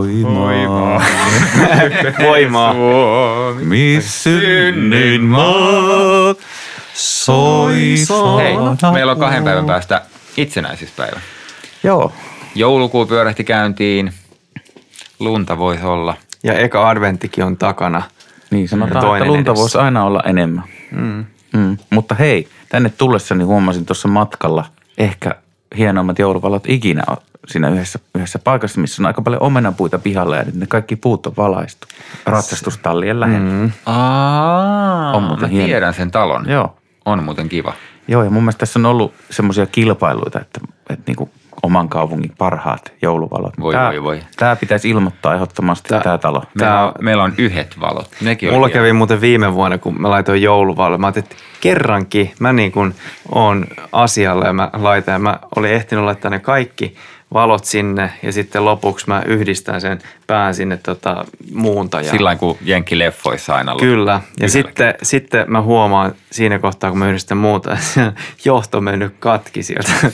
Voimaa. Voimaa. Missä synnyin maat. Soi Hei, meillä on kahden päivän päästä itsenäisyyspäivä. Joo. Joulukuu pyörähti käyntiin. Lunta voisi olla. Ja eka adventtikin on takana. Niin sanotaan, että lunta edessä. voisi aina olla enemmän. Mm. Mm. Mutta hei, tänne tullessani huomasin tuossa matkalla ehkä hienoimmat jouluvalot ikinä on siinä yhdessä, yhdessä paikassa, missä on aika paljon omenapuita pihalla ja nyt ne kaikki puut on valaistu ratsastustallien lähellä. Mm. Aa, On muuten mä hieno. tiedän sen talon. Joo. On muuten kiva. Joo, ja mun mielestä tässä on ollut semmoisia kilpailuita, että, että niinku oman kaupungin parhaat jouluvalot. Voi, tää, voi, voi. Tämä pitäisi ilmoittaa ehdottomasti Tää- tämä talo. Meillä on, meillä on yhdet valot. Nekin on Mulla kävi muuten viime vuonna, kun mä laitoin jouluvalle. Mä ajattelin, että kerrankin mä niin kuin oon asialla ja mä laitan. Ja mä olin ehtinyt laittaa ne kaikki valot sinne ja sitten lopuksi mä yhdistän sen pään sinne tota muuntajaan. Sillä kun Jenkki-leffoissa aina ollut. Kyllä. Ja sitten, sitten mä huomaan siinä kohtaa, kun mä yhdistän muuta, johto mennyt katki sieltä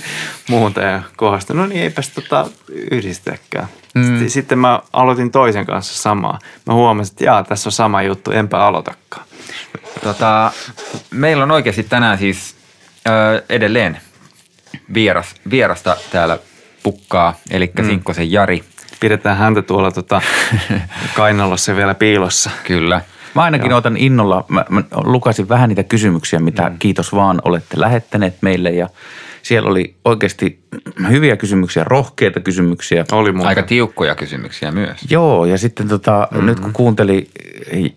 muuntajan kohdasta. No niin, eipäs tota yhdistäkään. Mm. Sitten mä aloitin toisen kanssa samaa. Mä huomasin, että jaa, tässä on sama juttu, enpä aloitakaan. Tota, meillä on oikeasti tänään siis ö, edelleen vieras, vierasta täällä pukkaa, eli mm. Sinkkosen Jari. Pidetään häntä tuolla tota, kainalossa vielä piilossa. Kyllä. Mä ainakin Joo. otan innolla, mä, mä lukasin vähän niitä kysymyksiä, mitä mm. kiitos vaan olette lähettäneet meille ja siellä oli oikeasti hyviä kysymyksiä, rohkeita kysymyksiä. Oli muuten. Aika tiukkoja kysymyksiä myös. Joo, ja sitten tota, mm-hmm. nyt kun kuunteli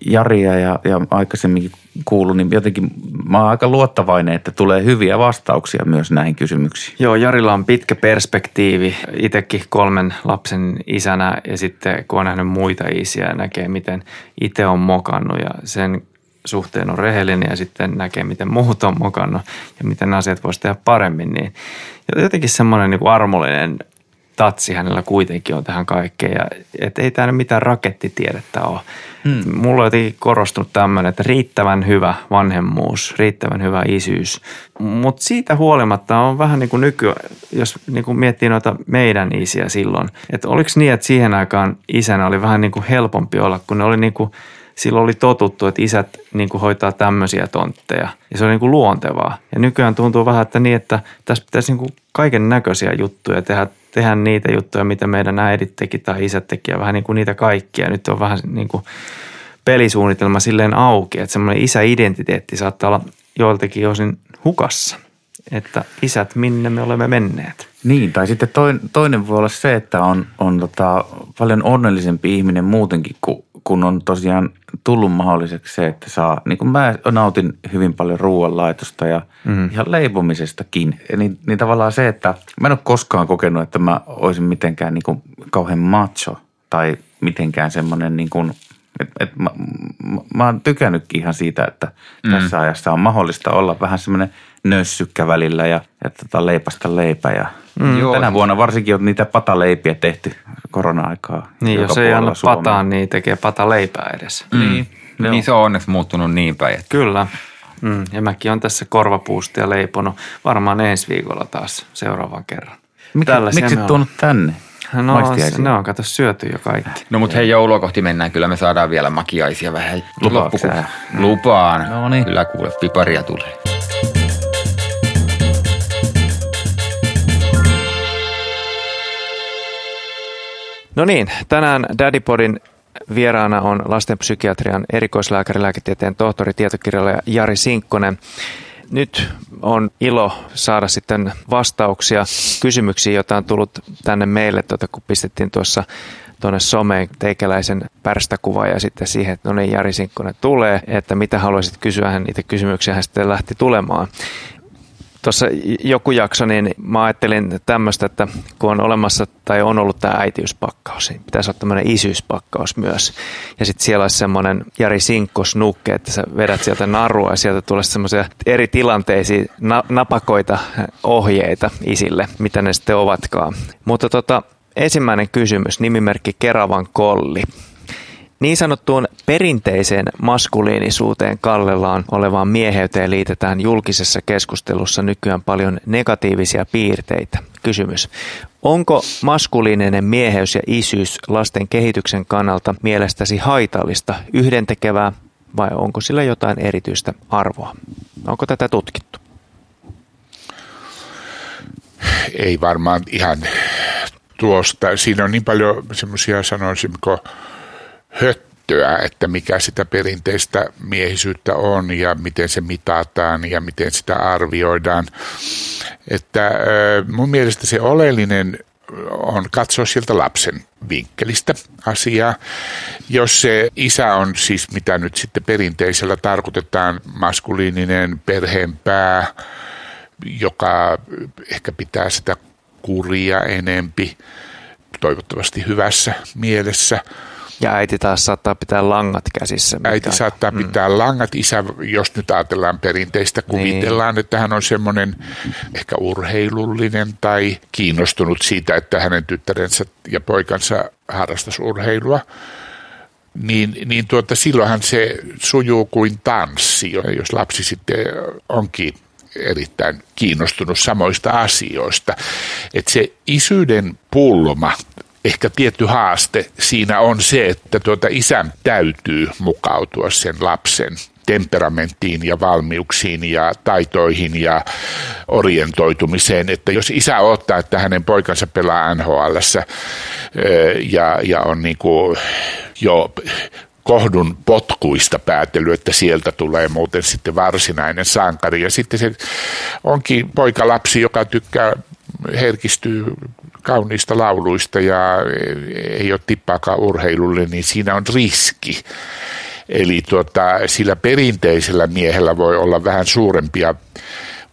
Jaria ja, ja aikaisemminkin kuulu, niin jotenkin mä oon aika luottavainen, että tulee hyviä vastauksia myös näihin kysymyksiin. Joo, Jarilla on pitkä perspektiivi. Itsekin kolmen lapsen isänä ja sitten kun on nähnyt muita isiä ja näkee, miten itse on mokannut ja sen suhteen on rehellinen ja sitten näkee, miten muut on mokannut ja miten asiat voisi tehdä paremmin, niin jotenkin semmoinen niin armollinen tatsi hänellä kuitenkin on tähän kaikkeen. Ja, et ei tämä mitään rakettitiedettä ole. Hmm. Mulla on jotenkin korostunut tämmöinen, että riittävän hyvä vanhemmuus, riittävän hyvä isyys. Mutta siitä huolimatta on vähän niin kuin nykyään, jos niin kuin miettii noita meidän isiä silloin. Että oliko niin, että siihen aikaan isänä oli vähän niin kuin helpompi olla, kun ne oli niin kuin silloin oli totuttu, että isät niin kuin hoitaa tämmöisiä tontteja ja se oli niin kuin luontevaa. Ja nykyään tuntuu vähän, että niin, että tässä pitäisi niin kuin kaiken näköisiä juttuja tehdä, tehdä niitä juttuja, mitä meidän äidit teki tai isät teki ja vähän niin kuin niitä kaikkia. Nyt on vähän niin kuin pelisuunnitelma silleen auki, että semmoinen isäidentiteetti saattaa olla joiltakin osin hukassa. Että isät, minne me olemme menneet. Niin, tai sitten toin, toinen voi olla se, että on, on tota, paljon onnellisempi ihminen muutenkin, kun, kun on tosiaan tullut mahdolliseksi se, että saa, niin kuin mä nautin hyvin paljon ruoanlaitosta ja mm. ihan leipomisestakin. Niin, niin tavallaan se, että mä en ole koskaan kokenut, että mä olisin mitenkään niin kuin kauhean macho tai mitenkään semmoinen niin kuin, et, et mä, mä, mä oon tykännytkin ihan siitä, että mm. tässä ajassa on mahdollista olla vähän semmoinen nössykkä välillä ja, ja tota leipasta leipä. Ja mm, Joo, tänä vuonna varsinkin on niitä pataleipiä tehty korona-aikaa. Niin, jos ei anna Suomea. pataan, niin tekee pata leipää edessä. Niin, joo. Niin se on onneksi muuttunut niin päin, että Kyllä. Mm, ja mäkin on tässä korvapuustia leiponut varmaan ensi viikolla taas seuraavan kerran. Mikä, miksi et tuonut tänne? No, ne on kato syöty jo kaikki. No mutta hei, joulua kohti mennään. Kyllä me saadaan vielä makiaisia vähän. Loppuku- sä? Lupaan. No niin. Kyllä kuule, piparia tulee. No niin, tänään Daddypodin vieraana on lastenpsykiatrian erikoislääkäri, lääketieteen tohtori, tietokirjailija Jari Sinkkonen. Nyt on ilo saada sitten vastauksia kysymyksiin, joita on tullut tänne meille, tuota, kun pistettiin tuossa tuonne someen teikäläisen pärstäkuva ja sitten siihen, että no niin Jari Sinkkonen tulee, että mitä haluaisit kysyä, hän niitä kysymyksiä hän sitten lähti tulemaan. Tuossa joku jakso, niin mä ajattelin tämmöistä, että kun on olemassa tai on ollut tämä äitiyspakkaus, niin pitäisi olla tämmöinen isyyspakkaus myös. Ja sitten siellä olisi semmoinen Jari Sinkkos nukke, että sä vedät sieltä narua ja sieltä tulee semmoisia eri tilanteisiin na- napakoita ohjeita isille, mitä ne sitten ovatkaan. Mutta tota, ensimmäinen kysymys, nimimerkki Keravan Kolli. Niin sanottuun perinteiseen maskuliinisuuteen kallellaan olevaan mieheyteen liitetään julkisessa keskustelussa nykyään paljon negatiivisia piirteitä. Kysymys. Onko maskuliininen mieheys ja isyys lasten kehityksen kannalta mielestäsi haitallista, yhdentekevää vai onko sillä jotain erityistä arvoa? Onko tätä tutkittu? Ei varmaan ihan tuosta. Siinä on niin paljon semmoisia sanoisinko höttöä, että mikä sitä perinteistä miehisyyttä on ja miten se mitataan ja miten sitä arvioidaan. Että mun mielestä se oleellinen on katsoa sieltä lapsen vinkkelistä asiaa. Jos se isä on siis, mitä nyt sitten perinteisellä tarkoitetaan, maskuliininen perheenpää, joka ehkä pitää sitä kuria enempi, toivottavasti hyvässä mielessä – ja äiti taas saattaa pitää langat käsissä. Mikä... Äiti saattaa mm. pitää mm. langat. Isä, jos nyt ajatellaan perinteistä, kuvitellaan, niin. että hän on semmoinen ehkä urheilullinen tai kiinnostunut siitä, että hänen tyttärensä ja poikansa harrastaisi urheilua. Niin, niin tuota, silloinhan se sujuu kuin tanssi, jos lapsi sitten onkin erittäin kiinnostunut samoista asioista. Että se isyyden pulma ehkä tietty haaste siinä on se, että tuota isän täytyy mukautua sen lapsen temperamenttiin ja valmiuksiin ja taitoihin ja orientoitumiseen. Että jos isä ottaa, että hänen poikansa pelaa NHL ja, ja on niin kuin jo kohdun potkuista päätely, että sieltä tulee muuten sitten varsinainen sankari. Ja sitten se onkin poika lapsi, joka tykkää herkistyy kauniista lauluista ja ei ole tippaakaan urheilulle, niin siinä on riski. Eli tuota, sillä perinteisellä miehellä voi olla vähän suurempia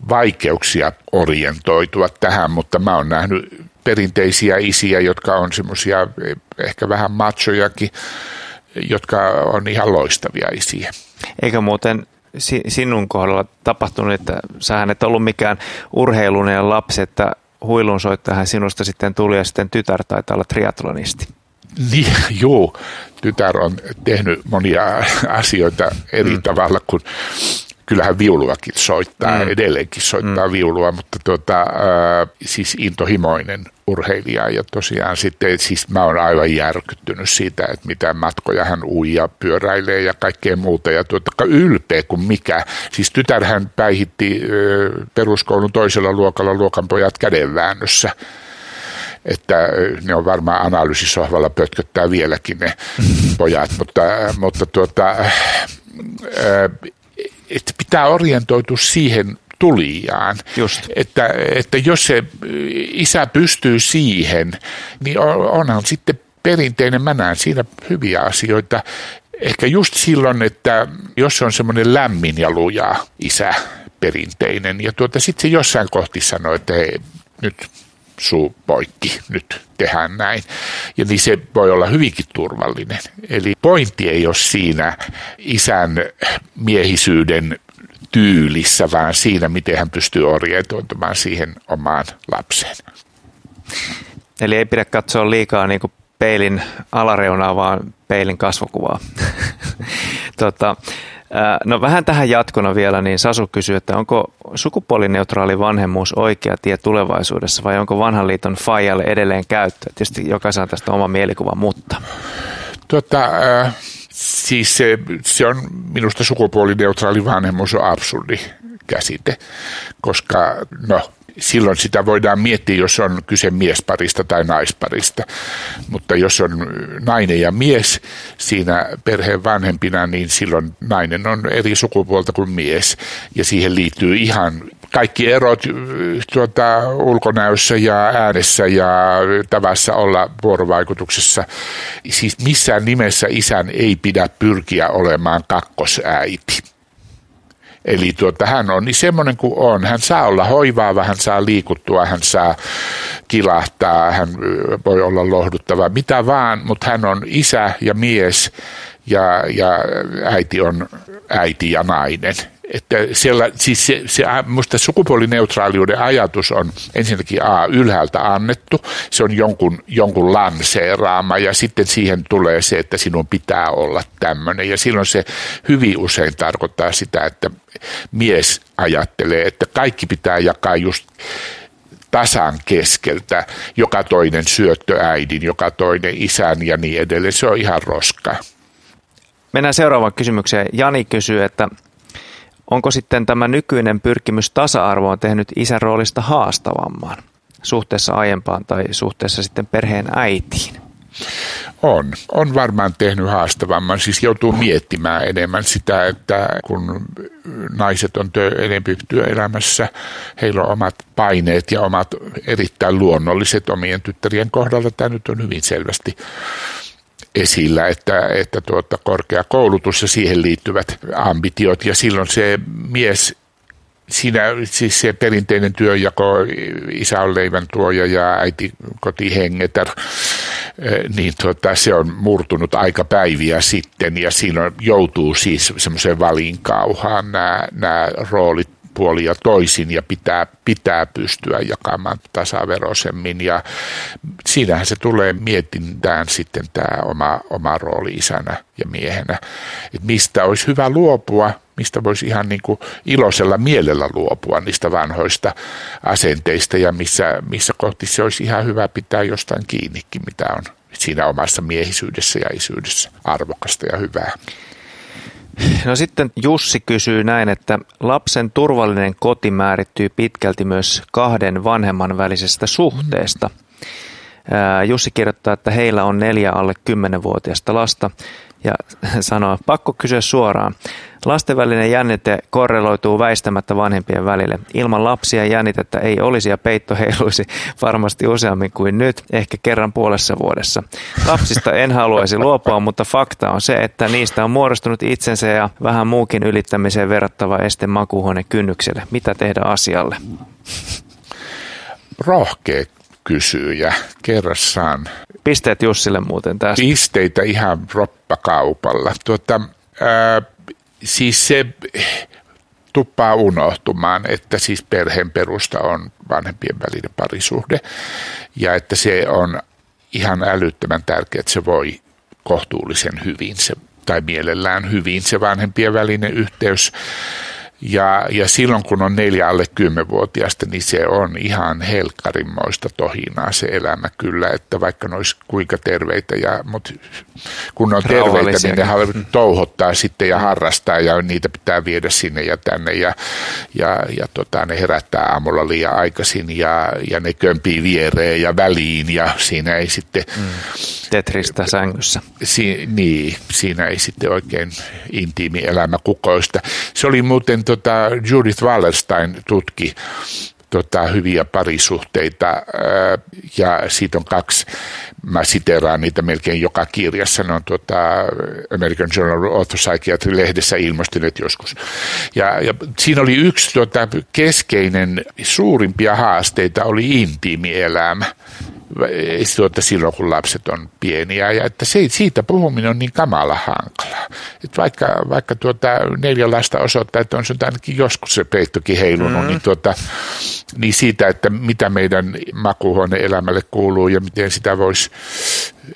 vaikeuksia orientoitua tähän, mutta mä oon nähnyt perinteisiä isiä, jotka on semmoisia ehkä vähän machojakin, jotka on ihan loistavia isiä. Eikä muuten sinun kohdalla tapahtunut, että sä et ollut mikään urheilunen lapsi, että huilunsoittajahan sinusta sitten tuli ja sitten tytär taitaa olla triatlonisti. Niin, joo. Tytär on tehnyt monia asioita eri mm. tavalla kuin kyllähän viuluakin soittaa, mm. edelleenkin soittaa mm. viulua, mutta tuota, äh, siis intohimoinen urheilija ja tosiaan sitten, siis mä oon aivan järkyttynyt siitä, että mitä matkoja hän ui ja pyöräilee ja kaikkea muuta ja tuota, ylpeä kuin mikä. Siis tytärhän päihitti äh, peruskoulun toisella luokalla luokanpojat kädenväännössä että ne on varmaan analyysisohvalla pötköttää vieläkin ne pojat, mutta, mutta tuota, äh, että pitää orientoitua siihen tulijaan. Just. Että, että jos se isä pystyy siihen, niin onhan sitten perinteinen, mä näen siinä hyviä asioita. Ehkä just silloin, että jos on semmoinen lämmin ja luja isä, perinteinen, ja tuota, sitten se jossain kohti sanoo, että hei, nyt suu poikki, nyt tehdään näin. Ja niin se voi olla hyvinkin turvallinen. Eli pointti ei ole siinä isän miehisyyden tyylissä, vaan siinä, miten hän pystyy orientoitumaan siihen omaan lapseen. Eli ei pidä katsoa liikaa niin peilin alareunaa, vaan peilin kasvokuvaa. tota, No vähän tähän jatkona vielä, niin Sasu kysyy, että onko sukupuolineutraali vanhemmuus oikea tie tulevaisuudessa vai onko vanhan liiton faijalle edelleen käyttö? Tietysti jokaisen tästä oma mielikuva, mutta... Tota, äh, siis se, se on minusta sukupuolineutraali vanhemmuus on absurdi käsite, koska no silloin sitä voidaan miettiä, jos on kyse miesparista tai naisparista. Mutta jos on nainen ja mies siinä perheen vanhempina, niin silloin nainen on eri sukupuolta kuin mies. Ja siihen liittyy ihan kaikki erot tuota, ulkonäössä ja äänessä ja tavassa olla vuorovaikutuksessa. Siis missään nimessä isän ei pidä pyrkiä olemaan kakkosäiti Eli tuota, hän on niin semmoinen kuin on. Hän saa olla hoivaava, hän saa liikuttua, hän saa kilahtaa, hän voi olla lohduttava, mitä vaan, mutta hän on isä ja mies ja, ja äiti on äiti ja nainen. Että siellä, siis se, se, musta sukupuolineutraaliuden ajatus on ensinnäkin A, ylhäältä annettu, se on jonkun, jonkun lanseeraama ja sitten siihen tulee se, että sinun pitää olla tämmöinen ja silloin se hyvin usein tarkoittaa sitä, että mies ajattelee, että kaikki pitää jakaa just tasan keskeltä, joka toinen syöttöäidin, joka toinen isän ja niin edelleen. Se on ihan roska. Mennään seuraavaan kysymykseen. Jani kysyy, että onko sitten tämä nykyinen pyrkimys tasa-arvoon tehnyt isän roolista haastavamman suhteessa aiempaan tai suhteessa sitten perheen äitiin? On. On varmaan tehnyt haastavamman. Siis joutuu miettimään enemmän sitä, että kun naiset on työ, enemmän työelämässä, heillä on omat paineet ja omat erittäin luonnolliset omien tyttärien kohdalla. Tämä nyt on hyvin selvästi esillä, että, että tuota, korkea koulutus ja siihen liittyvät ambitiot. Ja silloin se mies siinä siis se perinteinen työjako, isä on leivän tuoja ja äiti kotihengeter, eh, niin tuota, se on murtunut aika päiviä sitten. Ja siinä joutuu siis semmoiseen valinkauhaan nämä, nämä roolit puoli ja toisin ja pitää, pitää pystyä jakamaan tasaveroisemmin ja siinähän se tulee mietintään sitten tämä oma, oma rooli isänä ja miehenä, että mistä olisi hyvä luopua, mistä voisi ihan niin kuin iloisella mielellä luopua niistä vanhoista asenteista ja missä, missä kohti se olisi ihan hyvä pitää jostain kiinnikin, mitä on siinä omassa miehisyydessä ja isyydessä arvokasta ja hyvää. No sitten Jussi kysyy näin, että lapsen turvallinen koti määrittyy pitkälti myös kahden vanhemman välisestä suhteesta. Jussi kirjoittaa, että heillä on neljä alle kymmenenvuotiaista lasta ja sanoo, pakko kysyä suoraan. Lasten välinen jännite korreloituu väistämättä vanhempien välille. Ilman lapsia jännitettä ei olisi ja peitto heiluisi varmasti useammin kuin nyt, ehkä kerran puolessa vuodessa. Lapsista en haluaisi luopua, mutta fakta on se, että niistä on muodostunut itsensä ja vähän muukin ylittämiseen verrattava este makuuhuoneen kynnykselle. Mitä tehdä asialle? Rohkea kysyjä kerrassaan. Pisteet Jussille muuten tästä. Pisteitä ihan roppakaupalla. Tuota, ää, siis se tuppaa unohtumaan, että siis perheen perusta on vanhempien välinen parisuhde ja että se on ihan älyttömän tärkeää, että se voi kohtuullisen hyvin se, tai mielellään hyvin se vanhempien välinen yhteys ja, ja silloin kun on neljä alle kymmenvuotiaasta, niin se on ihan helkkarimmoista tohinaa se elämä kyllä, että vaikka ne olisi kuinka terveitä, ja, mutta kun ne on terveitä, niin ne touhottaa sitten ja harrastaa ja niitä pitää viedä sinne ja tänne ja, ja, ja tota, ne herättää aamulla liian aikaisin ja, ja ne kömpii viereen ja väliin ja siinä ei sitten... Mm. Tetristä sängyssä. Si, niin, siinä ei sitten oikein intiimi elämä kukoista. Se oli muuten tota, Judith Wallerstein tutki tota, hyviä parisuhteita ja siitä on kaksi, mä siteraan niitä melkein joka kirjassa, ne on tota, American Journal of Psychiatry-lehdessä ilmestyneet joskus. Ja, ja siinä oli yksi tota, keskeinen suurimpia haasteita oli intiimi silloin, kun lapset on pieniä. Ja että se, siitä puhuminen on niin kamala hankalaa. Että vaikka, vaikka tuota, neljä lasta osoittaa, että on se ainakin joskus se peittokin heilunut, mm. niin, tuota, niin siitä, että mitä meidän makuuhuone elämälle kuuluu ja miten sitä voisi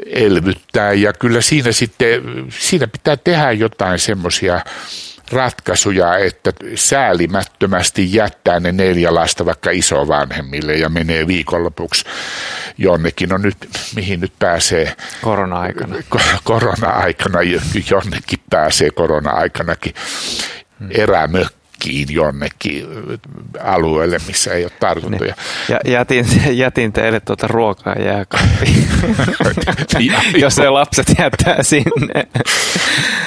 elvyttää. Ja kyllä siinä sitten, siinä pitää tehdä jotain semmoisia ratkaisuja, että säälimättömästi jättää ne neljä lasta vaikka isovanhemmille ja menee viikonlopuksi jonnekin. No nyt, mihin nyt pääsee? Korona-aikana. Korona-aikana, jonnekin pääsee korona-aikanakin hmm. Mökkiin jonnekin alueelle, missä ei ole tartuntoja. Niin. Ja jätin, jätin teille tuota ruokaa jääkaappiin, jos se lapset jättää sinne.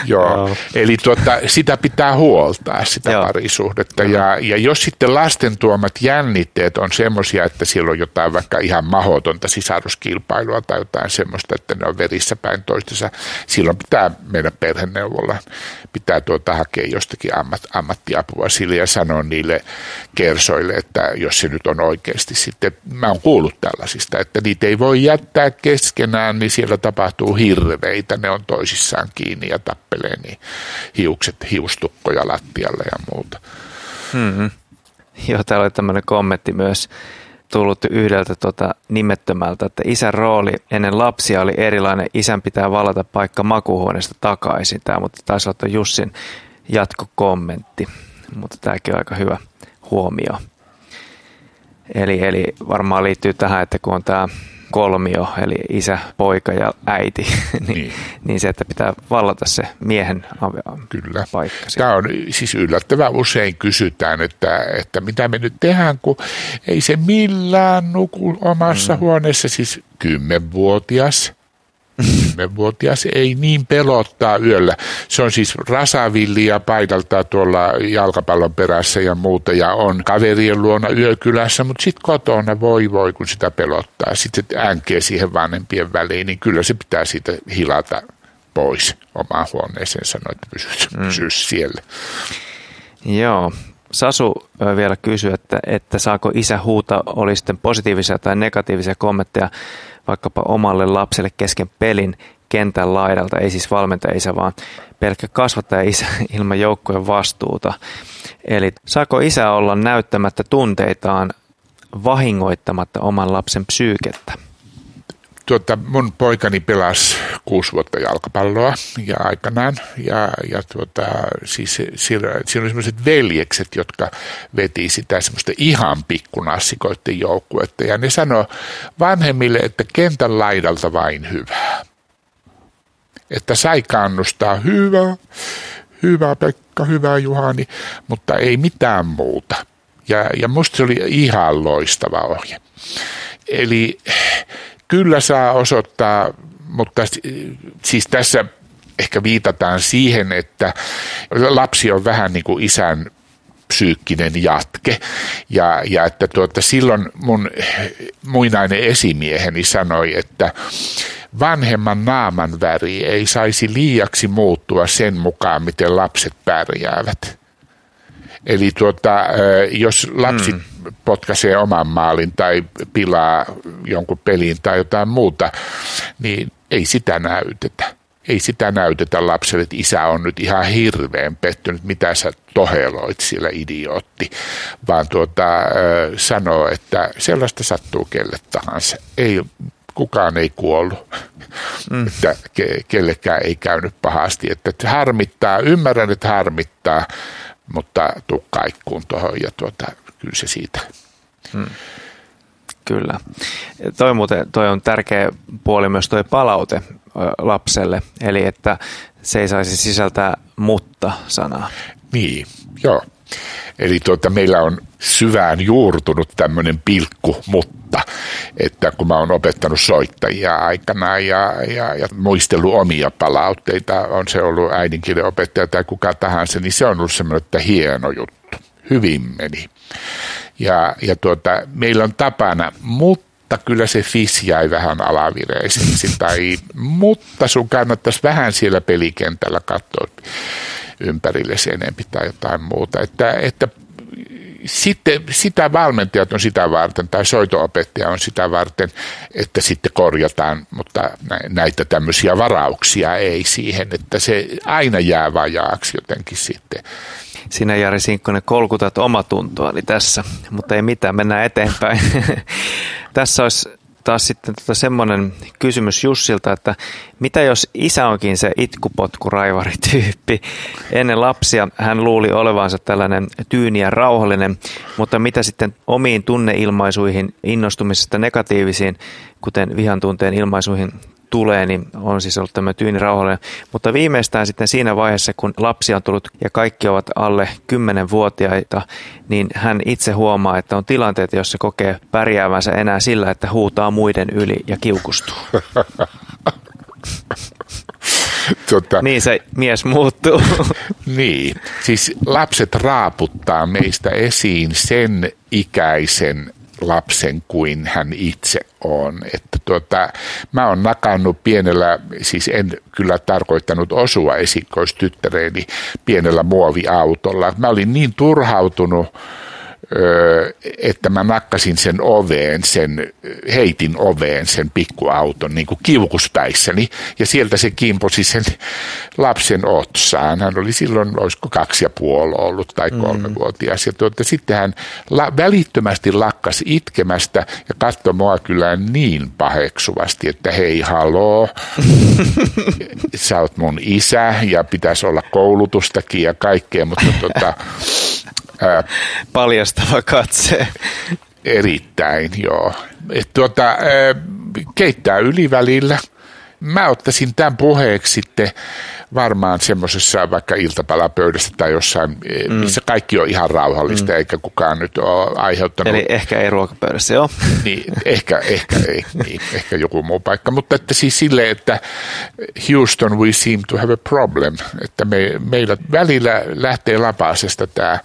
Joo, Joo. eli tuota, sitä pitää huoltaa, sitä Joo. parisuhdetta. Ja, ja jos sitten lasten tuomat jännitteet on semmoisia, että siellä on jotain vaikka ihan mahotonta sisaruskilpailua tai jotain semmoista, että ne on verissä päin toistensa, silloin pitää meidän perheneuvolla, pitää tuota hakea jostakin ammat, ammattiapua puhua sille ja sanoa niille kersoille, että jos se nyt on oikeasti sitten, mä oon kuullut tällaisista, että niitä ei voi jättää keskenään, niin siellä tapahtuu hirveitä, ne on toisissaan kiinni ja tappelee, niin hiukset, hiustukkoja lattialle ja muuta. Mm-hmm. Joo, täällä oli tämmöinen kommentti myös tullut yhdeltä tota nimettömältä, että isän rooli ennen lapsia oli erilainen. Isän pitää valata paikka makuhuoneesta takaisin. Tämä, mutta taisi olla Jussin jatkokommentti, mutta tämäkin on aika hyvä huomio. Eli, eli varmaan liittyy tähän, että kun on tämä kolmio, eli isä, poika ja äiti, niin, niin. niin se, että pitää vallata se miehen Kyllä. paikka. Tämä on siis yllättävän usein kysytään, että, että mitä me nyt tehdään, kun ei se millään nuku omassa mm. huoneessa, siis kymmenvuotias Kymmenvuotias ei niin pelottaa yöllä. Se on siis rasavillia paidalta tuolla jalkapallon perässä ja muuta ja on kaverien luona yökylässä, mutta sitten kotona voi voi, kun sitä pelottaa. Sitten se änkee siihen vanhempien väliin, niin kyllä se pitää siitä hilata pois omaan huoneeseen sanoa, että pysy, mm. pysy siellä. Joo, Sasu vielä kysyy, että, että saako isä huuta, oli sitten positiivisia tai negatiivisia kommentteja vaikkapa omalle lapselle kesken pelin kentän laidalta, ei siis valmentaja isä, vaan pelkkä kasvattaja isä ilman joukkojen vastuuta. Eli saako isä olla näyttämättä tunteitaan vahingoittamatta oman lapsen psyykettä? Tuota, mun poikani pelasi kuusi vuotta jalkapalloa ja aikanaan. Ja, ja tuota, siis siellä, siellä oli sellaiset veljekset, jotka veti sitä semmoista ihan pikkunassikoiden joukkuetta. Ja ne sanoi vanhemmille, että kentän laidalta vain hyvää. Että sai kannustaa hyvä, hyvä Pekka, hyvä Juhani, mutta ei mitään muuta. Ja, ja musta se oli ihan loistava ohje. Eli kyllä saa osoittaa, mutta siis tässä ehkä viitataan siihen, että lapsi on vähän niin kuin isän psyykkinen jatke. Ja, ja että tuota, silloin mun muinainen esimieheni sanoi, että vanhemman naaman väri ei saisi liiaksi muuttua sen mukaan, miten lapset pärjäävät. Eli tuota, jos lapsi mm. Potkaisee oman maalin tai pilaa jonkun pelin tai jotain muuta, niin ei sitä näytetä. Ei sitä näytetä lapselle, että isä on nyt ihan hirveän pettynyt, mitä sä toheloit sillä idiootti, vaan tuota, sanoo, että sellaista sattuu kelle tahansa. Ei, kukaan ei kuollut, mm. että ke, kellekään ei käynyt pahasti. Että harmittaa, ymmärrän, että harmittaa, mutta tuu kaikkuun tuohon ja tuota, kyllä se siitä. Hmm. Kyllä. Toi, muuten, toi on tärkeä puoli myös toi palaute lapselle, eli että se ei saisi sisältää mutta-sanaa. Niin, joo. Eli tuota, meillä on syvään juurtunut tämmöinen pilkku, mutta että kun mä oon opettanut soittajia aikana ja, ja, ja muistellut omia palautteita, on se ollut äidinkielen opettaja tai kuka tahansa, niin se on ollut semmoinen, että hieno juttu. Hyvin meni. Ja, ja tuota, meillä on tapana, mutta kyllä se fis jäi vähän alavireiseksi, tai mutta sun kannattaisi vähän siellä pelikentällä katsoa ympärille enempi tai jotain muuta. Että, että sitten sitä valmentajat on sitä varten tai soitoopettaja on sitä varten, että sitten korjataan, mutta näitä tämmöisiä varauksia ei siihen, että se aina jää vajaaksi jotenkin sitten. Sinä Jari Sinkkonen kolkutat omatuntoa tässä, mutta ei mitään, mennään eteenpäin. tässä olisi taas sitten tota semmoinen kysymys Jussilta, että mitä jos isä onkin se itkupotkuraivarityyppi? Ennen lapsia hän luuli olevansa tällainen tyyni ja rauhallinen, mutta mitä sitten omiin tunneilmaisuihin, innostumisesta negatiivisiin, kuten vihan tunteen ilmaisuihin tulee, niin on siis ollut tämä tyyni rauhallinen. Mutta viimeistään sitten siinä vaiheessa, kun lapsi on tullut ja kaikki ovat alle 10-vuotiaita, niin hän itse huomaa, että on tilanteita, joissa kokee pärjäävänsä enää sillä, että huutaa muiden yli ja kiukustuu. Tota, niin se mies muuttuu. niin, siis lapset raaputtaa meistä esiin sen ikäisen lapsen kuin hän itse on. Että tuota, mä oon nakannut pienellä, siis en kyllä tarkoittanut osua esikkoistyttäreeni pienellä muoviautolla. Mä olin niin turhautunut että mä nakkasin sen oveen, sen, heitin oveen sen pikkuauton niin kuin kiukuspäissäni ja sieltä se kimposi sen lapsen otsaan. Hän oli silloin, olisiko kaksi ja puoli ollut tai kolme mm. vuotias. Ja tuota, sitten hän la, välittömästi lakkas itkemästä ja katsoi mua kyllä niin paheksuvasti, että hei haloo, sä oot mun isä ja pitäisi olla koulutustakin ja kaikkea, mutta tota, ää, Paljastava katse. Erittäin, joo. Et tuota, ää, keittää ylivälillä. Mä ottaisin tämän puheeksi sitten varmaan semmoisessa vaikka iltapalapöydässä tai jossain, mm. missä kaikki on ihan rauhallista mm. eikä kukaan nyt ole aiheuttanut. Eli ehkä ei ruokapöydässä, joo. Niin, ehkä, ehkä, ei, niin, ehkä joku muu paikka, mutta että siis silleen, että Houston we seem to have a problem, että me, meillä välillä lähtee lapasesta tämä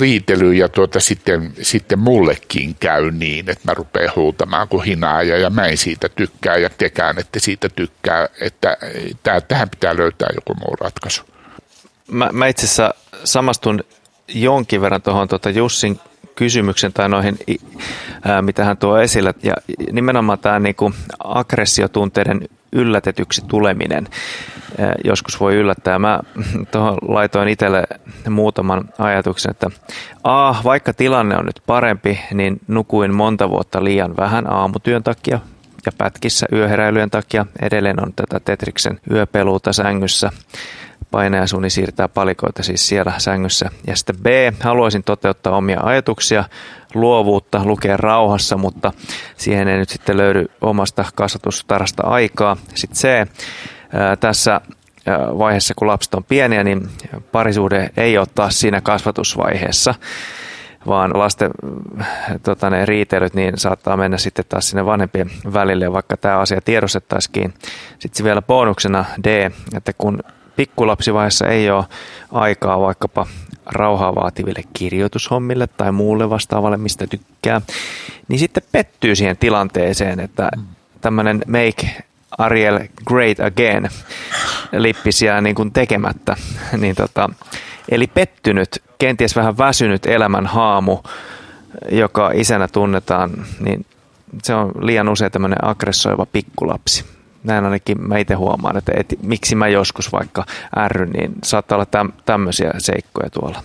riitely ja tuota, sitten, sitten mullekin käy niin, että mä rupean huutamaan kuin hinaaja ja mä en siitä tykkää ja tekään, että siitä tykkää, että tää, tähän pitää löytää joku muu ratkaisu. Mä, mä itse asiassa samastun jonkin verran tuohon tuota Jussin kysymyksen tai noihin, mitä hän tuo esille. Ja nimenomaan tämä niinku aggressiotunteiden yllätetyksi tuleminen joskus voi yllättää. Mä tuohon laitoin itselle muutaman ajatuksen, että A, vaikka tilanne on nyt parempi, niin nukuin monta vuotta liian vähän aamutyön takia ja pätkissä yöheräilyjen takia. Edelleen on tätä Tetriksen yöpeluuta sängyssä. Painajasuni siirtää palikoita siis siellä sängyssä. Ja sitten B, haluaisin toteuttaa omia ajatuksia, luovuutta, lukea rauhassa, mutta siihen ei nyt sitten löydy omasta kasvatustarasta aikaa. Sitten C, tässä vaiheessa, kun lapset on pieniä, niin parisuhde ei ole taas siinä kasvatusvaiheessa, vaan lasten tota, ne riitelyt niin saattaa mennä sitten taas sinne vanhempien välille, vaikka tämä asia tiedostettaisikin. Sitten vielä bonuksena D, että kun pikkulapsivaiheessa ei ole aikaa vaikkapa rauhaa vaativille kirjoitushommille tai muulle vastaavalle, mistä tykkää, niin sitten pettyy siihen tilanteeseen, että tämmöinen make Ariel Great Again lippis jää niin kuin tekemättä. niin tota, eli pettynyt, kenties vähän väsynyt elämän haamu, joka isänä tunnetaan, niin se on liian usein tämmöinen aggressoiva pikkulapsi. Näin ainakin mä itse huomaan, että et, miksi mä joskus vaikka ärryn, niin saattaa olla täm, tämmöisiä seikkoja tuolla.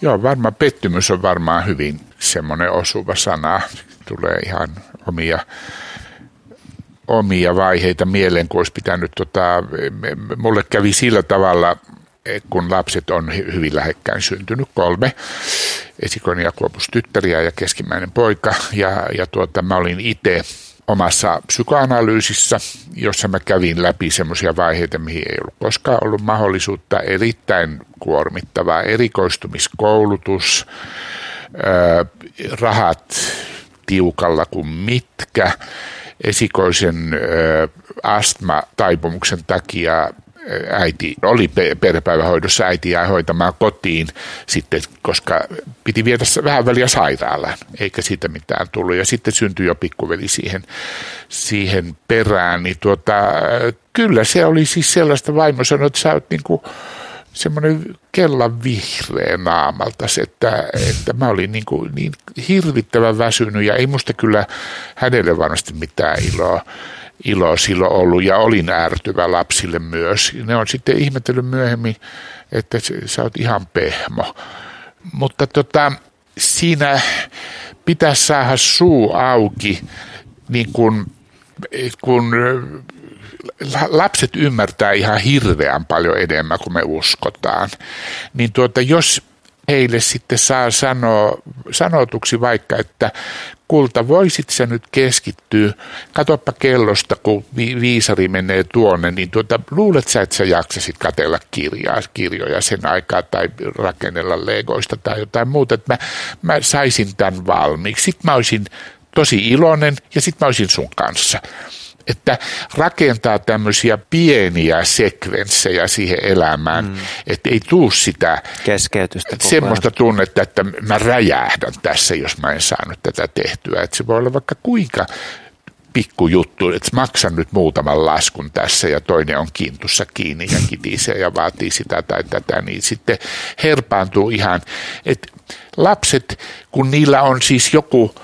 Joo, varmaan pettymys on varmaan hyvin semmoinen osuva sana. Tulee ihan omia omia vaiheita mieleen, kun olisi pitänyt, tota, mulle kävi sillä tavalla, kun lapset on hyvin lähekkäin syntynyt, kolme, esikoinen ja kuopus tyttäriä ja keskimmäinen poika, ja, ja tuota, mä olin itse omassa psykoanalyysissä, jossa mä kävin läpi semmoisia vaiheita, mihin ei ollut koskaan ollut mahdollisuutta, erittäin kuormittavaa erikoistumiskoulutus, rahat tiukalla kuin mitkä, esikoisen astma-taipumuksen takia äiti oli perhepäivähoidossa, äiti jäi hoitamaan kotiin sitten, koska piti viedä vähän väliä sairaalaan, eikä siitä mitään tullut. Ja sitten syntyi jo pikkuveli siihen, siihen perään. Niin tuota, kyllä se oli siis sellaista, vaimo sanoi, että sä oot niin kuin semmoinen kellan vihreä naamalta, että, että mä olin niin, kuin niin hirvittävän väsynyt ja ei musta kyllä hänelle varmasti mitään iloa, iloa silloin ollut ja olin ärtyvä lapsille myös. Ne on sitten ihmetellyt myöhemmin, että sä oot ihan pehmo. Mutta tota, siinä pitäisi saada suu auki, niin kun, kun lapset ymmärtää ihan hirveän paljon enemmän kuin me uskotaan. Niin tuota, jos heille sitten saa sanoa, sanotuksi vaikka, että kulta, voisit sä nyt keskittyä, katoppa kellosta, kun vi- viisari menee tuonne, niin tuota, luulet sä, että sä jaksasit katella kirjaa, kirjoja sen aikaa tai rakennella legoista tai jotain muuta, että mä, mä saisin tämän valmiiksi. Sitten mä olisin tosi iloinen ja sitten mä olisin sun kanssa että rakentaa tämmöisiä pieniä sekvenssejä siihen elämään, mm. että ei tuu sitä keskeytystä semmoista tunnetta, että mä räjähdän tässä, jos mä en saanut tätä tehtyä. Että se voi olla vaikka kuinka pikkujuttu, että maksan nyt muutaman laskun tässä ja toinen on kintussa kiinni ja kitisee ja vaatii sitä tai tätä, niin sitten herpaantuu ihan, että lapset, kun niillä on siis joku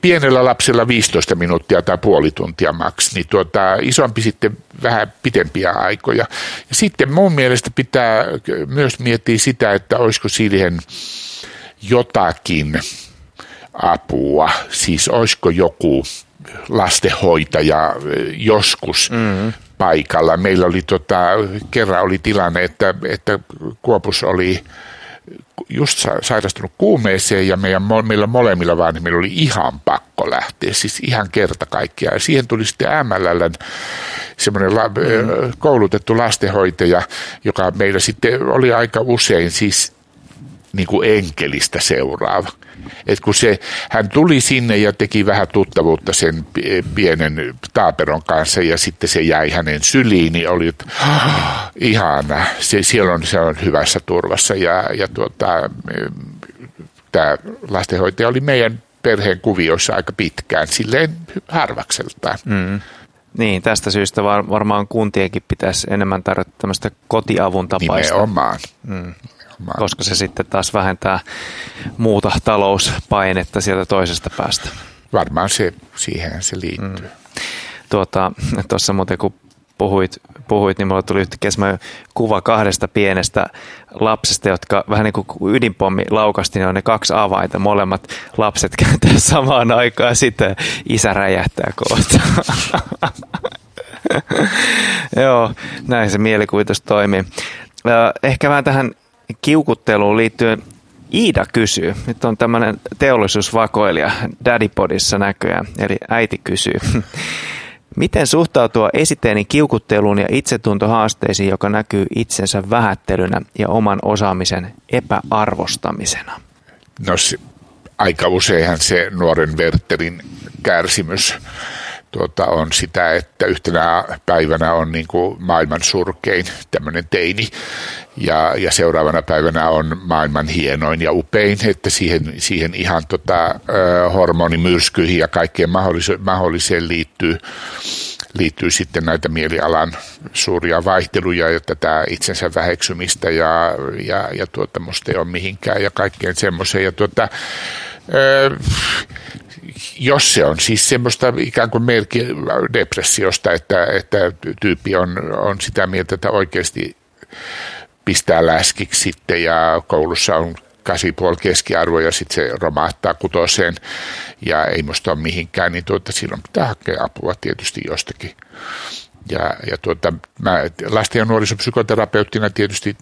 pienellä lapsella 15 minuuttia tai puoli tuntia maks, niin tuota, isompi sitten vähän pitempiä aikoja. Ja sitten mun mielestä pitää myös miettiä sitä, että olisiko siihen jotakin apua, siis olisiko joku lastenhoitaja joskus mm-hmm. paikalla. Meillä oli tota, kerran oli tilanne, että, että Kuopus oli just sairastunut kuumeeseen ja meidän, meillä molemmilla vanhemmilla oli ihan pakko lähteä, siis ihan kerta kaikkiaan. Ja siihen tuli sitten MLLn semmoinen la, mm. koulutettu lastenhoitaja, joka meillä sitten oli aika usein siis niin kuin enkelistä seuraava. Et kun se, hän tuli sinne ja teki vähän tuttavuutta sen pienen taaperon kanssa ja sitten se jäi hänen syliin, niin oli, että oh, ihana, se, siellä on, se on hyvässä turvassa ja, ja tuota, tämä lastenhoitaja oli meidän perheen kuvioissa aika pitkään, silleen harvakseltaan. Mm. Niin, tästä syystä var, varmaan kuntienkin pitäisi enemmän tarjota tämmöistä kotiavun tapaista. Nimenomaan. Mm koska se sitten taas vähentää muuta talouspainetta sieltä toisesta päästä. Varmaan se, siihen se liittyy. Mm. Tuota, tuossa muuten kun puhuit, puhuit, niin mulla tuli yhtäkkiä kuva kahdesta pienestä lapsesta, jotka vähän niin kuin ydinpommi laukasti, niin on ne kaksi avainta. Molemmat lapset kääntää samaan aikaan sitten isä räjähtää kohta. Joo, näin se mielikuvitus toimii. Ehkä vähän tähän kiukutteluun liittyen Iida kysyy, nyt on tämmöinen teollisuusvakoilija Daddypodissa näköjään, eli äiti kysyy. Miten suhtautua esitteeni kiukutteluun ja itsetuntohaasteisiin, joka näkyy itsensä vähättelynä ja oman osaamisen epäarvostamisena? No aika useinhan se nuoren Werterin kärsimys tuota, on sitä, että yhtenä päivänä on niin kuin maailman surkein tämmöinen teini ja, ja seuraavana päivänä on maailman hienoin ja upein, että siihen, siihen ihan tota, hormonimyrskyihin ja kaikkeen mahdolliseen, mahdolliseen liittyy, liittyy sitten näitä mielialan suuria vaihteluja ja tätä itsensä väheksymistä ja, ja, ja tuota, musta ei ole mihinkään ja kaikkeen semmoiseen. Ja tuota, jos se on siis semmoista ikään kuin merkki depressiosta, että, että tyyppi on, on sitä mieltä, että oikeasti pistää läskiksi sitten ja koulussa on 8,5 keskiarvo ja sitten se romahtaa kutoseen ja ei musta ole mihinkään, niin tuota, silloin pitää hakea apua tietysti jostakin. Ja, ja tuota, mä lasten ja nuorisopsykoterapeuttina tietysti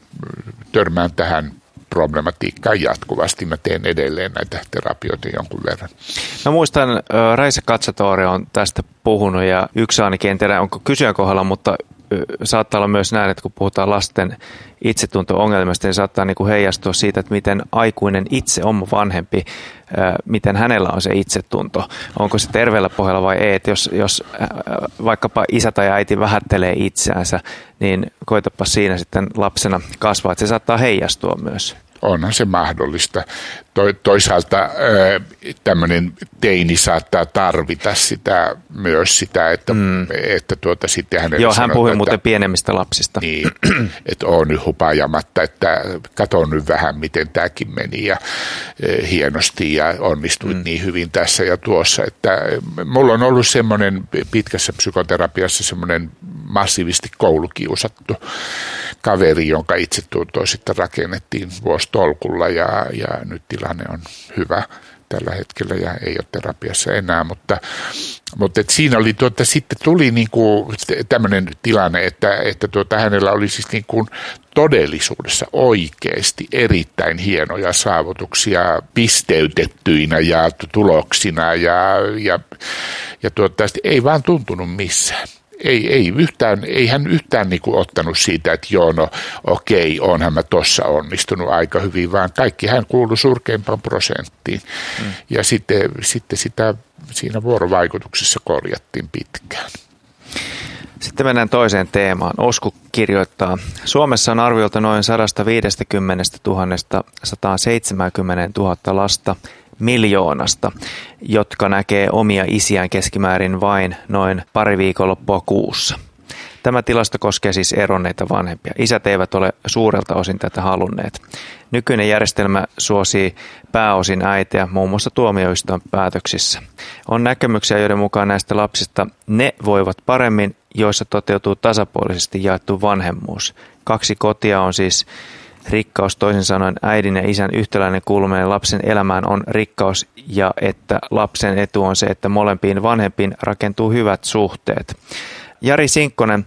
törmään tähän problematiikkaa jatkuvasti. Mä teen edelleen näitä terapioita jonkun verran. Mä muistan, Raisa Katsatori on tästä puhunut ja yksi ainakin, en tiedä onko kysyjän kohdalla, mutta saattaa olla myös näin, että kun puhutaan lasten itsetunto-ongelmista, niin saattaa niin kuin heijastua siitä, että miten aikuinen itse on vanhempi, miten hänellä on se itsetunto. Onko se terveellä pohjalla vai ei, että jos, jos vaikkapa isä tai äiti vähättelee itseänsä, niin koitapa siinä sitten lapsena kasvaa, että se saattaa heijastua myös onhan se mahdollista. Toisaalta tämmöinen teini saattaa tarvita sitä, myös sitä, että, mm. että tuota, sitten hänelle Joo, hän puhui että, muuten pienemmistä lapsista. Niin, että on nyt hupajamatta, että katon nyt vähän, miten tämäkin meni ja e, hienosti ja onnistuit mm. niin hyvin tässä ja tuossa. Että mulla on ollut semmoinen pitkässä psykoterapiassa semmoinen massiivisesti koulukiusattu kaveri, jonka itse sitten rakennettiin vuostolkulla ja, ja nyt tilanne on hyvä tällä hetkellä ja ei ole terapiassa enää, mutta, mutta et siinä oli tuota, sitten tuli niinku tämmöinen tilanne, että, että tuota, hänellä oli siis niinku todellisuudessa oikeasti erittäin hienoja saavutuksia pisteytettyinä ja tuloksina ja, ja, ja tuota, ei vaan tuntunut missään ei, ei, yhtään, ei hän yhtään niin kuin ottanut siitä, että joo, no okei, onhan mä tossa onnistunut aika hyvin, vaan kaikki hän kuului surkeimpaan prosenttiin. Mm. Ja sitten, sitten sitä siinä vuorovaikutuksessa korjattiin pitkään. Sitten mennään toiseen teemaan. Osku kirjoittaa, Suomessa on arviolta noin 150 000 170 000 lasta, miljoonasta, jotka näkee omia isiään keskimäärin vain noin pari viikonloppua kuussa. Tämä tilasto koskee siis eronneita vanhempia. Isät eivät ole suurelta osin tätä halunneet. Nykyinen järjestelmä suosii pääosin äitiä muun muassa tuomioistuin päätöksissä. On näkemyksiä, joiden mukaan näistä lapsista ne voivat paremmin, joissa toteutuu tasapuolisesti jaettu vanhemmuus. Kaksi kotia on siis rikkaus, toisin sanoen äidin ja isän yhtäläinen kuuluminen lapsen elämään on rikkaus ja että lapsen etu on se, että molempiin vanhempiin rakentuu hyvät suhteet. Jari Sinkkonen,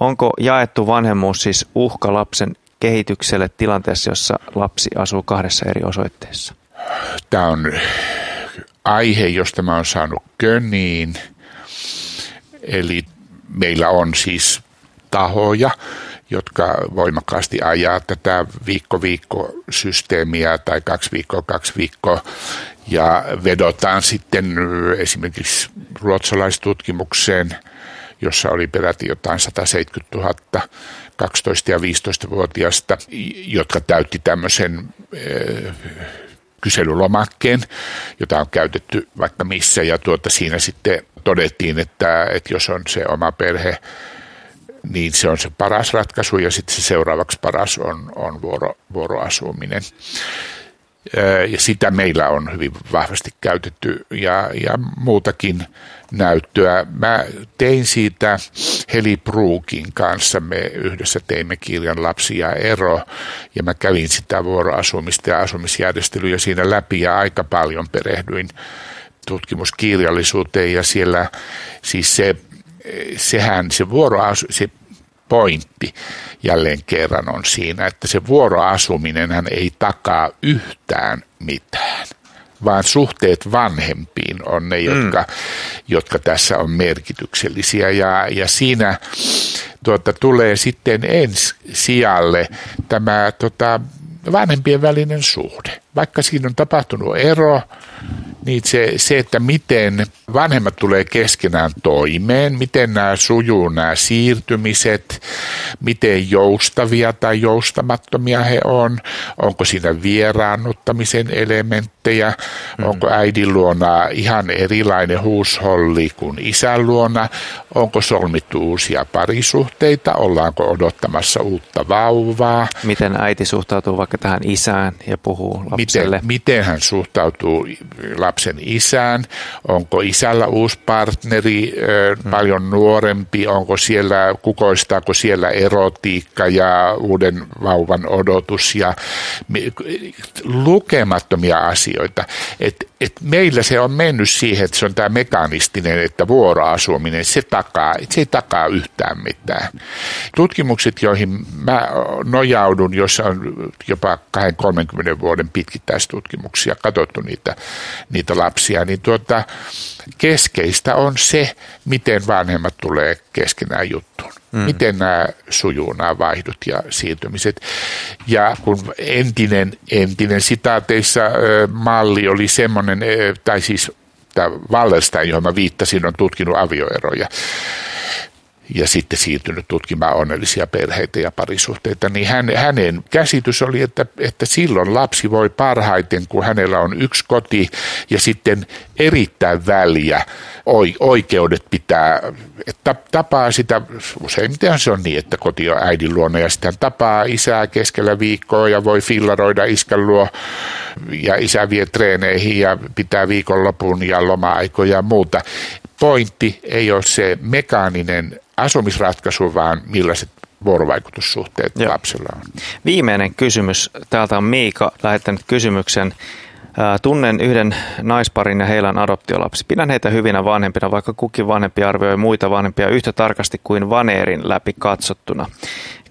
onko jaettu vanhemmuus siis uhka lapsen kehitykselle tilanteessa, jossa lapsi asuu kahdessa eri osoitteessa? Tämä on aihe, josta mä oon saanut köniin. Eli meillä on siis tahoja, jotka voimakkaasti ajaa tätä viikko-viikko-systeemiä tai kaksi viikkoa, kaksi viikkoa. Ja vedotaan sitten esimerkiksi ruotsalaistutkimukseen – jossa oli peräti jotain 170 000 12- ja 15-vuotiaista, jotka täytti tämmöisen kyselylomakkeen, jota on käytetty vaikka missä. Ja tuota, siinä sitten todettiin, että, että jos on se oma perhe, niin se on se paras ratkaisu ja sitten se seuraavaksi paras on, on vuoro, vuoroasuminen. Ja sitä meillä on hyvin vahvasti käytetty ja, ja muutakin näyttöä. Mä tein siitä Heli Bruukin kanssa, me yhdessä teimme kirjan Lapsi ja ero, ja mä kävin sitä vuoroasumista ja asumisjärjestelyjä siinä läpi, ja aika paljon perehdyin tutkimuskirjallisuuteen, ja siellä siis se, sehän se vuoroasu, se pointti jälleen kerran on siinä, että se vuoroasuminen hän ei takaa yhtään mitään vaan suhteet vanhempiin on ne, jotka, mm. jotka tässä on merkityksellisiä. Ja, ja siinä tuota, tulee sitten ensi sijalle tämä tota, vanhempien välinen suhde. Vaikka siinä on tapahtunut ero, niin se, se, että miten vanhemmat tulee keskenään toimeen, miten nämä sujuu nämä siirtymiset, miten joustavia tai joustamattomia he on, onko siinä vieraannuttamisen elementtejä, mm. onko äidin luona ihan erilainen huusholli kuin isän luona, onko solmittu uusia parisuhteita, ollaanko odottamassa uutta vauvaa. Miten äiti suhtautuu vaikka tähän isään ja puhuu lapselle? Miten, miten hän suhtautuu lapsen isään, onko isällä uusi partneri, paljon nuorempi, onko siellä, kukoistaako siellä erotiikka ja uuden vauvan odotus ja lukemattomia asioita. Et, et meillä se on mennyt siihen, että se on tämä mekanistinen, että vuoroasuminen, se, takaa, se ei takaa yhtään mitään. Tutkimukset, joihin mä nojaudun, jossa on jopa 20-30 vuoden pitkittäistutkimuksia, katsottu niitä, niitä lapsia, niin tuota, keskeistä on se, miten vanhemmat tulee keskenään juttuun. Mm. Miten nämä sujuu, nämä vaihdot ja siirtymiset. Ja kun entinen, entinen sitaateissa malli oli semmoinen, tai siis tämä Wallerstein, johon mä viittasin, on tutkinut avioeroja ja sitten siirtynyt tutkimaan onnellisia perheitä ja parisuhteita, niin hän, hänen käsitys oli, että, että silloin lapsi voi parhaiten, kun hänellä on yksi koti ja sitten erittäin väliä oikeudet pitää, että tapaa sitä, useimmiten se on niin, että koti on äidin luona ja sitten tapaa isää keskellä viikkoa ja voi fillaroida iskän luo ja isä vie treeneihin ja pitää viikonlopun ja loma-aikoja ja muuta. Pointti ei ole se mekaaninen asumisratkaisu, vaan millaiset vuorovaikutussuhteet Joo. lapsella on. Viimeinen kysymys. Täältä on Miika lähettänyt kysymyksen. Tunnen yhden naisparin ja heillä on adoptiolapsi. Pidän heitä hyvinä vanhempina, vaikka kukin vanhempi arvioi muita vanhempia yhtä tarkasti kuin vaneerin läpi katsottuna.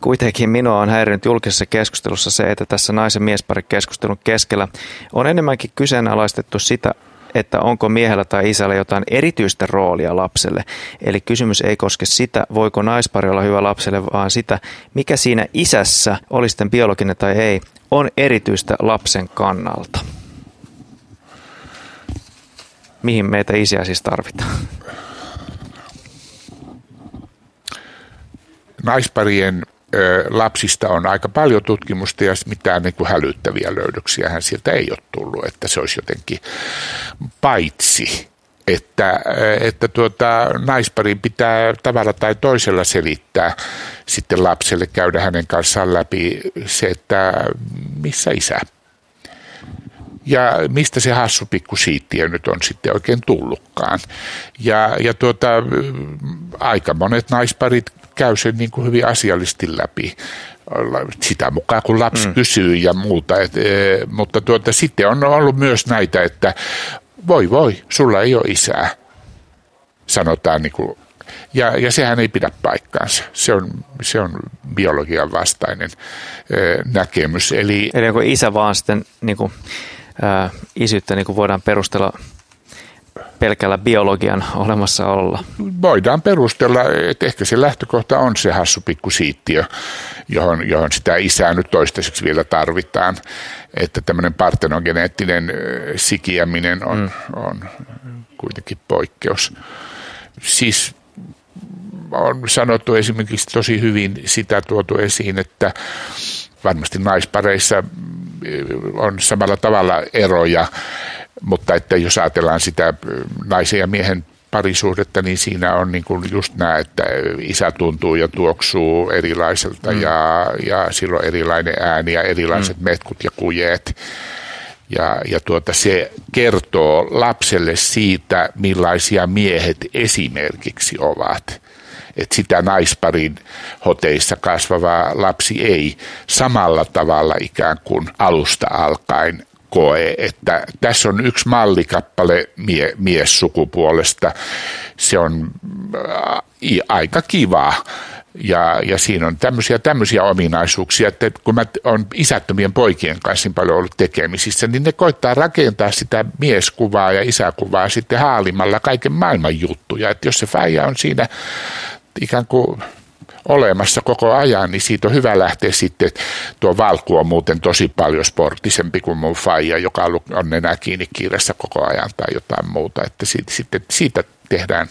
Kuitenkin minua on häirinyt julkisessa keskustelussa se, että tässä naisen miespari keskustelun keskellä on enemmänkin kyseenalaistettu sitä, että onko miehellä tai isällä jotain erityistä roolia lapselle. Eli kysymys ei koske sitä, voiko naispari olla hyvä lapselle, vaan sitä, mikä siinä isässä, oli sitten biologinen tai ei, on erityistä lapsen kannalta. Mihin meitä isiä siis tarvitaan? Naisparien lapsista on aika paljon tutkimusta ja mitään niin kuin hälyttäviä löydöksiä hän sieltä ei ole tullut, että se olisi jotenkin paitsi että, että tuota, naisparin pitää tavalla tai toisella selittää sitten lapselle, käydä hänen kanssaan läpi se, että missä isä. Ja mistä se hassu pikku siittiö nyt on sitten oikein tullutkaan. Ja, ja tuota, aika monet naisparit käy sen niin kuin hyvin asiallisesti läpi sitä mukaan, kun lapsi mm. kysyy ja muuta. Et, e, mutta tuota, sitten on ollut myös näitä, että voi voi, sulla ei ole isää, sanotaan niin kuin, ja, ja sehän ei pidä paikkaansa. Se on, se on biologian vastainen ö, näkemys. Eli, Eli onko isä vaan sitten niin kuin, ää, isyyttä niin kuin voidaan perustella pelkällä biologian olemassaololla? Voidaan perustella, että ehkä se lähtökohta on se hassu pikku siittiö, johon, johon sitä isää nyt toistaiseksi vielä tarvitaan. Että tämmöinen partenogeneettinen sikiäminen on, mm. on kuitenkin poikkeus. Siis on sanottu esimerkiksi tosi hyvin sitä tuotu esiin, että varmasti naispareissa on samalla tavalla eroja mutta että jos ajatellaan sitä naisen ja miehen parisuhdetta, niin siinä on niin kuin just nämä, että isä tuntuu ja tuoksuu erilaiselta mm. ja, ja silloin erilainen ääni ja erilaiset mm. metkut ja kujeet. Ja, ja tuota, se kertoo lapselle siitä, millaisia miehet esimerkiksi ovat. Että sitä naisparin hoteissa kasvava lapsi ei samalla tavalla ikään kuin alusta alkaen koe, että tässä on yksi mallikappale mie, miessukupuolesta. Se on äh, aika kiva. Ja, ja siinä on tämmöisiä, tämmöisiä ominaisuuksia, että kun mä olen isättömien poikien kanssa niin paljon ollut tekemisissä, niin ne koittaa rakentaa sitä mieskuvaa ja isäkuvaa sitten haalimalla kaiken maailman juttuja. Että jos se fäijä on siinä ikään kuin olemassa koko ajan, niin siitä on hyvä lähteä sitten. Tuo Valku on muuten tosi paljon sportisempi kuin mun faija, joka on nenä kiinni kiireessä koko ajan tai jotain muuta. Että siitä, sitten, siitä tehdään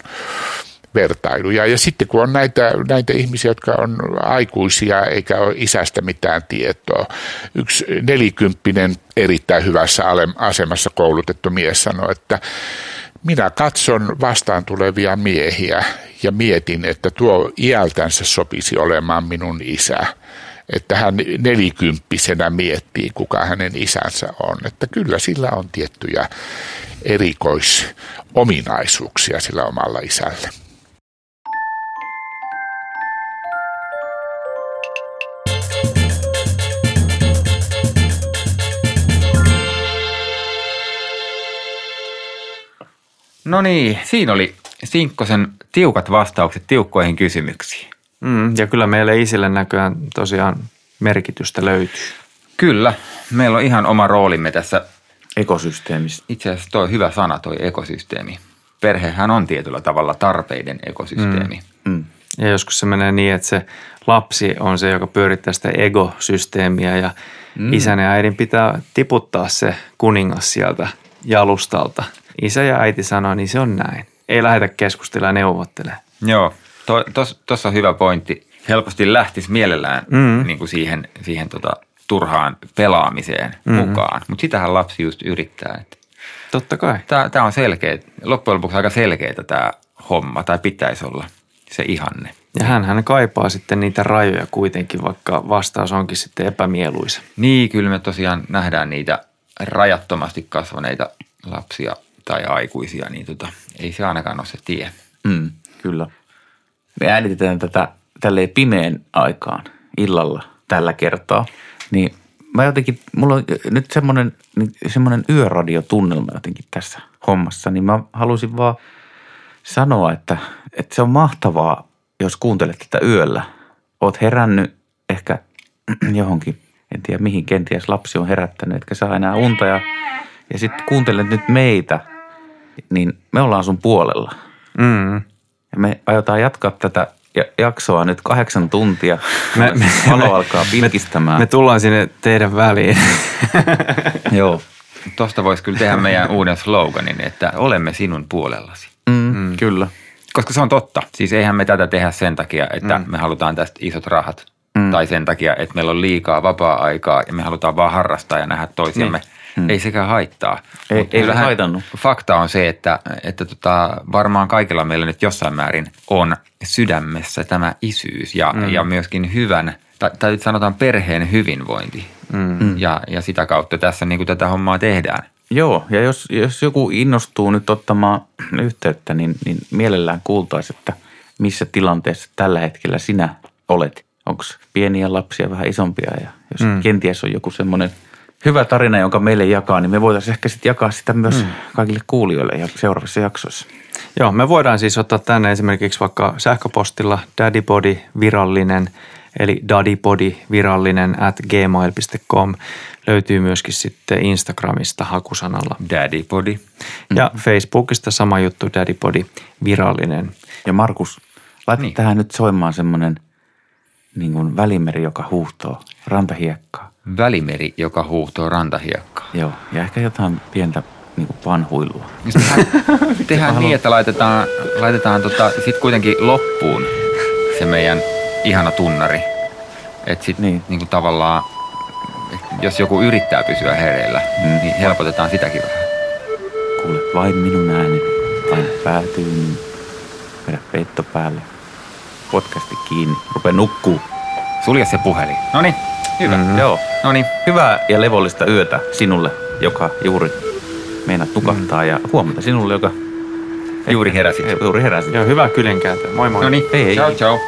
vertailuja. Ja sitten kun on näitä, näitä ihmisiä, jotka on aikuisia eikä ole isästä mitään tietoa. Yksi nelikymppinen erittäin hyvässä asemassa koulutettu mies sanoi, että minä katson vastaan tulevia miehiä ja mietin, että tuo iältänsä sopisi olemaan minun isä. Että hän nelikymppisenä miettii, kuka hänen isänsä on. Että kyllä sillä on tiettyjä erikoisominaisuuksia sillä omalla isällä. No niin, siinä oli Sinkkosen tiukat vastaukset tiukkoihin kysymyksiin. Mm, ja kyllä meille isille näköjään tosiaan merkitystä löytyy. Kyllä, meillä on ihan oma roolimme tässä ekosysteemissä. Itse asiassa toi hyvä sana, toi ekosysteemi. Perhehän on tietyllä tavalla tarpeiden ekosysteemi. Mm. Mm. Ja joskus se menee niin, että se lapsi on se, joka pyörittää sitä ekosysteemiä ja mm. isän ja äidin pitää tiputtaa se kuningas sieltä jalustalta. Isä ja äiti sanoo, niin se on näin ei lähdetä keskustelemaan ja neuvottelemaan. Joo, tuossa to, on hyvä pointti. Helposti lähtisi mielellään mm. niin kuin siihen, siihen tota, turhaan pelaamiseen mm. mukaan, mutta sitähän lapsi just yrittää. Että Totta kai. Tämä on selkeä, loppujen lopuksi aika selkeää tämä homma, tai pitäisi olla se ihanne. Ja hän, hän kaipaa sitten niitä rajoja kuitenkin, vaikka vastaus onkin sitten epämieluisa. Niin, kyllä me tosiaan nähdään niitä rajattomasti kasvaneita lapsia tai aikuisia, niin tota, ei se ainakaan ole se tie. Mm, kyllä. Me äänitetään tätä tälleen pimeän aikaan illalla tällä kertaa, niin mä jotenkin, mulla on nyt semmoinen, niin semmoinen yöradiotunnelma jotenkin tässä hommassa, niin mä halusin vaan sanoa, että, että se on mahtavaa, jos kuuntelet tätä yöllä. Oot herännyt ehkä johonkin, en tiedä mihin kenties lapsi on herättänyt, etkä saa enää unta ja, ja sitten kuuntelet nyt meitä – niin me ollaan sun puolella. Mm. Ja me aiotaan jatkaa tätä jaksoa nyt kahdeksan tuntia. Me, me, Valo alkaa pilkistämään. Me, me tullaan sinne teidän väliin. Joo. Tuosta voisi kyllä tehdä meidän uuden sloganin, että olemme sinun puolellasi. Mm, mm. Kyllä. Koska se on totta. Siis eihän me tätä tehdä sen takia, että mm. me halutaan tästä isot rahat, mm. tai sen takia, että meillä on liikaa vapaa-aikaa ja me halutaan vaan harrastaa ja nähdä toisiamme. Niin. Mm. Ei sekään haittaa. Ei, Mut ei se haitannut. Fakta on se, että, että tota, varmaan kaikilla meillä nyt jossain määrin on sydämessä tämä isyys ja, mm. ja myöskin hyvän, tai, tai sanotaan perheen hyvinvointi. Mm. Ja, ja sitä kautta tässä niin kuin tätä hommaa tehdään. Joo, ja jos, jos joku innostuu nyt ottamaan yhteyttä, niin, niin mielellään kuultaisiin, että missä tilanteessa tällä hetkellä sinä olet. Onko pieniä lapsia, vähän isompia ja jos mm. kenties on joku semmoinen hyvä tarina, jonka meille jakaa, niin me voitaisiin ehkä sitten jakaa sitä myös mm. kaikille kuulijoille ja seuraavissa jaksoissa. Joo, me voidaan siis ottaa tänne esimerkiksi vaikka sähköpostilla daddybody virallinen, eli daddybody virallinen at gmail.com. Löytyy myöskin sitten Instagramista hakusanalla. Daddypodi. Ja Facebookista sama juttu, daddybody virallinen. Ja Markus, laita niin. tähän nyt soimaan semmoinen niin kuin välimeri, joka huuhtoo rantahiekkaa. Välimeri, joka huuhtoo rantahiekkaa. Joo, ja ehkä jotain pientä niin kuin vanhuilua. Jos tehdään, tehdään niin, että laitetaan, laitetaan tota, sit kuitenkin loppuun se meidän ihana tunnari. Että sitten niin. Niin. niin kuin tavallaan, jos joku yrittää pysyä hereillä, mm. niin helpotetaan sitäkin vähän. Kuule, vain minun ääni, vain päätyy, niin vedä peitto päälle. Podcasti kiinni, rupea nukkuu. Sulje se puhelin. No niin, hyvä. Mm, joo. No niin, Hyvää ja levollista yötä sinulle, joka juuri meinaat nukahtaa ja huomenta sinulle, joka juuri heräsit. juuri heräsit. Joo, hyvää kylenkääntöä. Moi moi. No niin, Hei, hei. ciao ciao.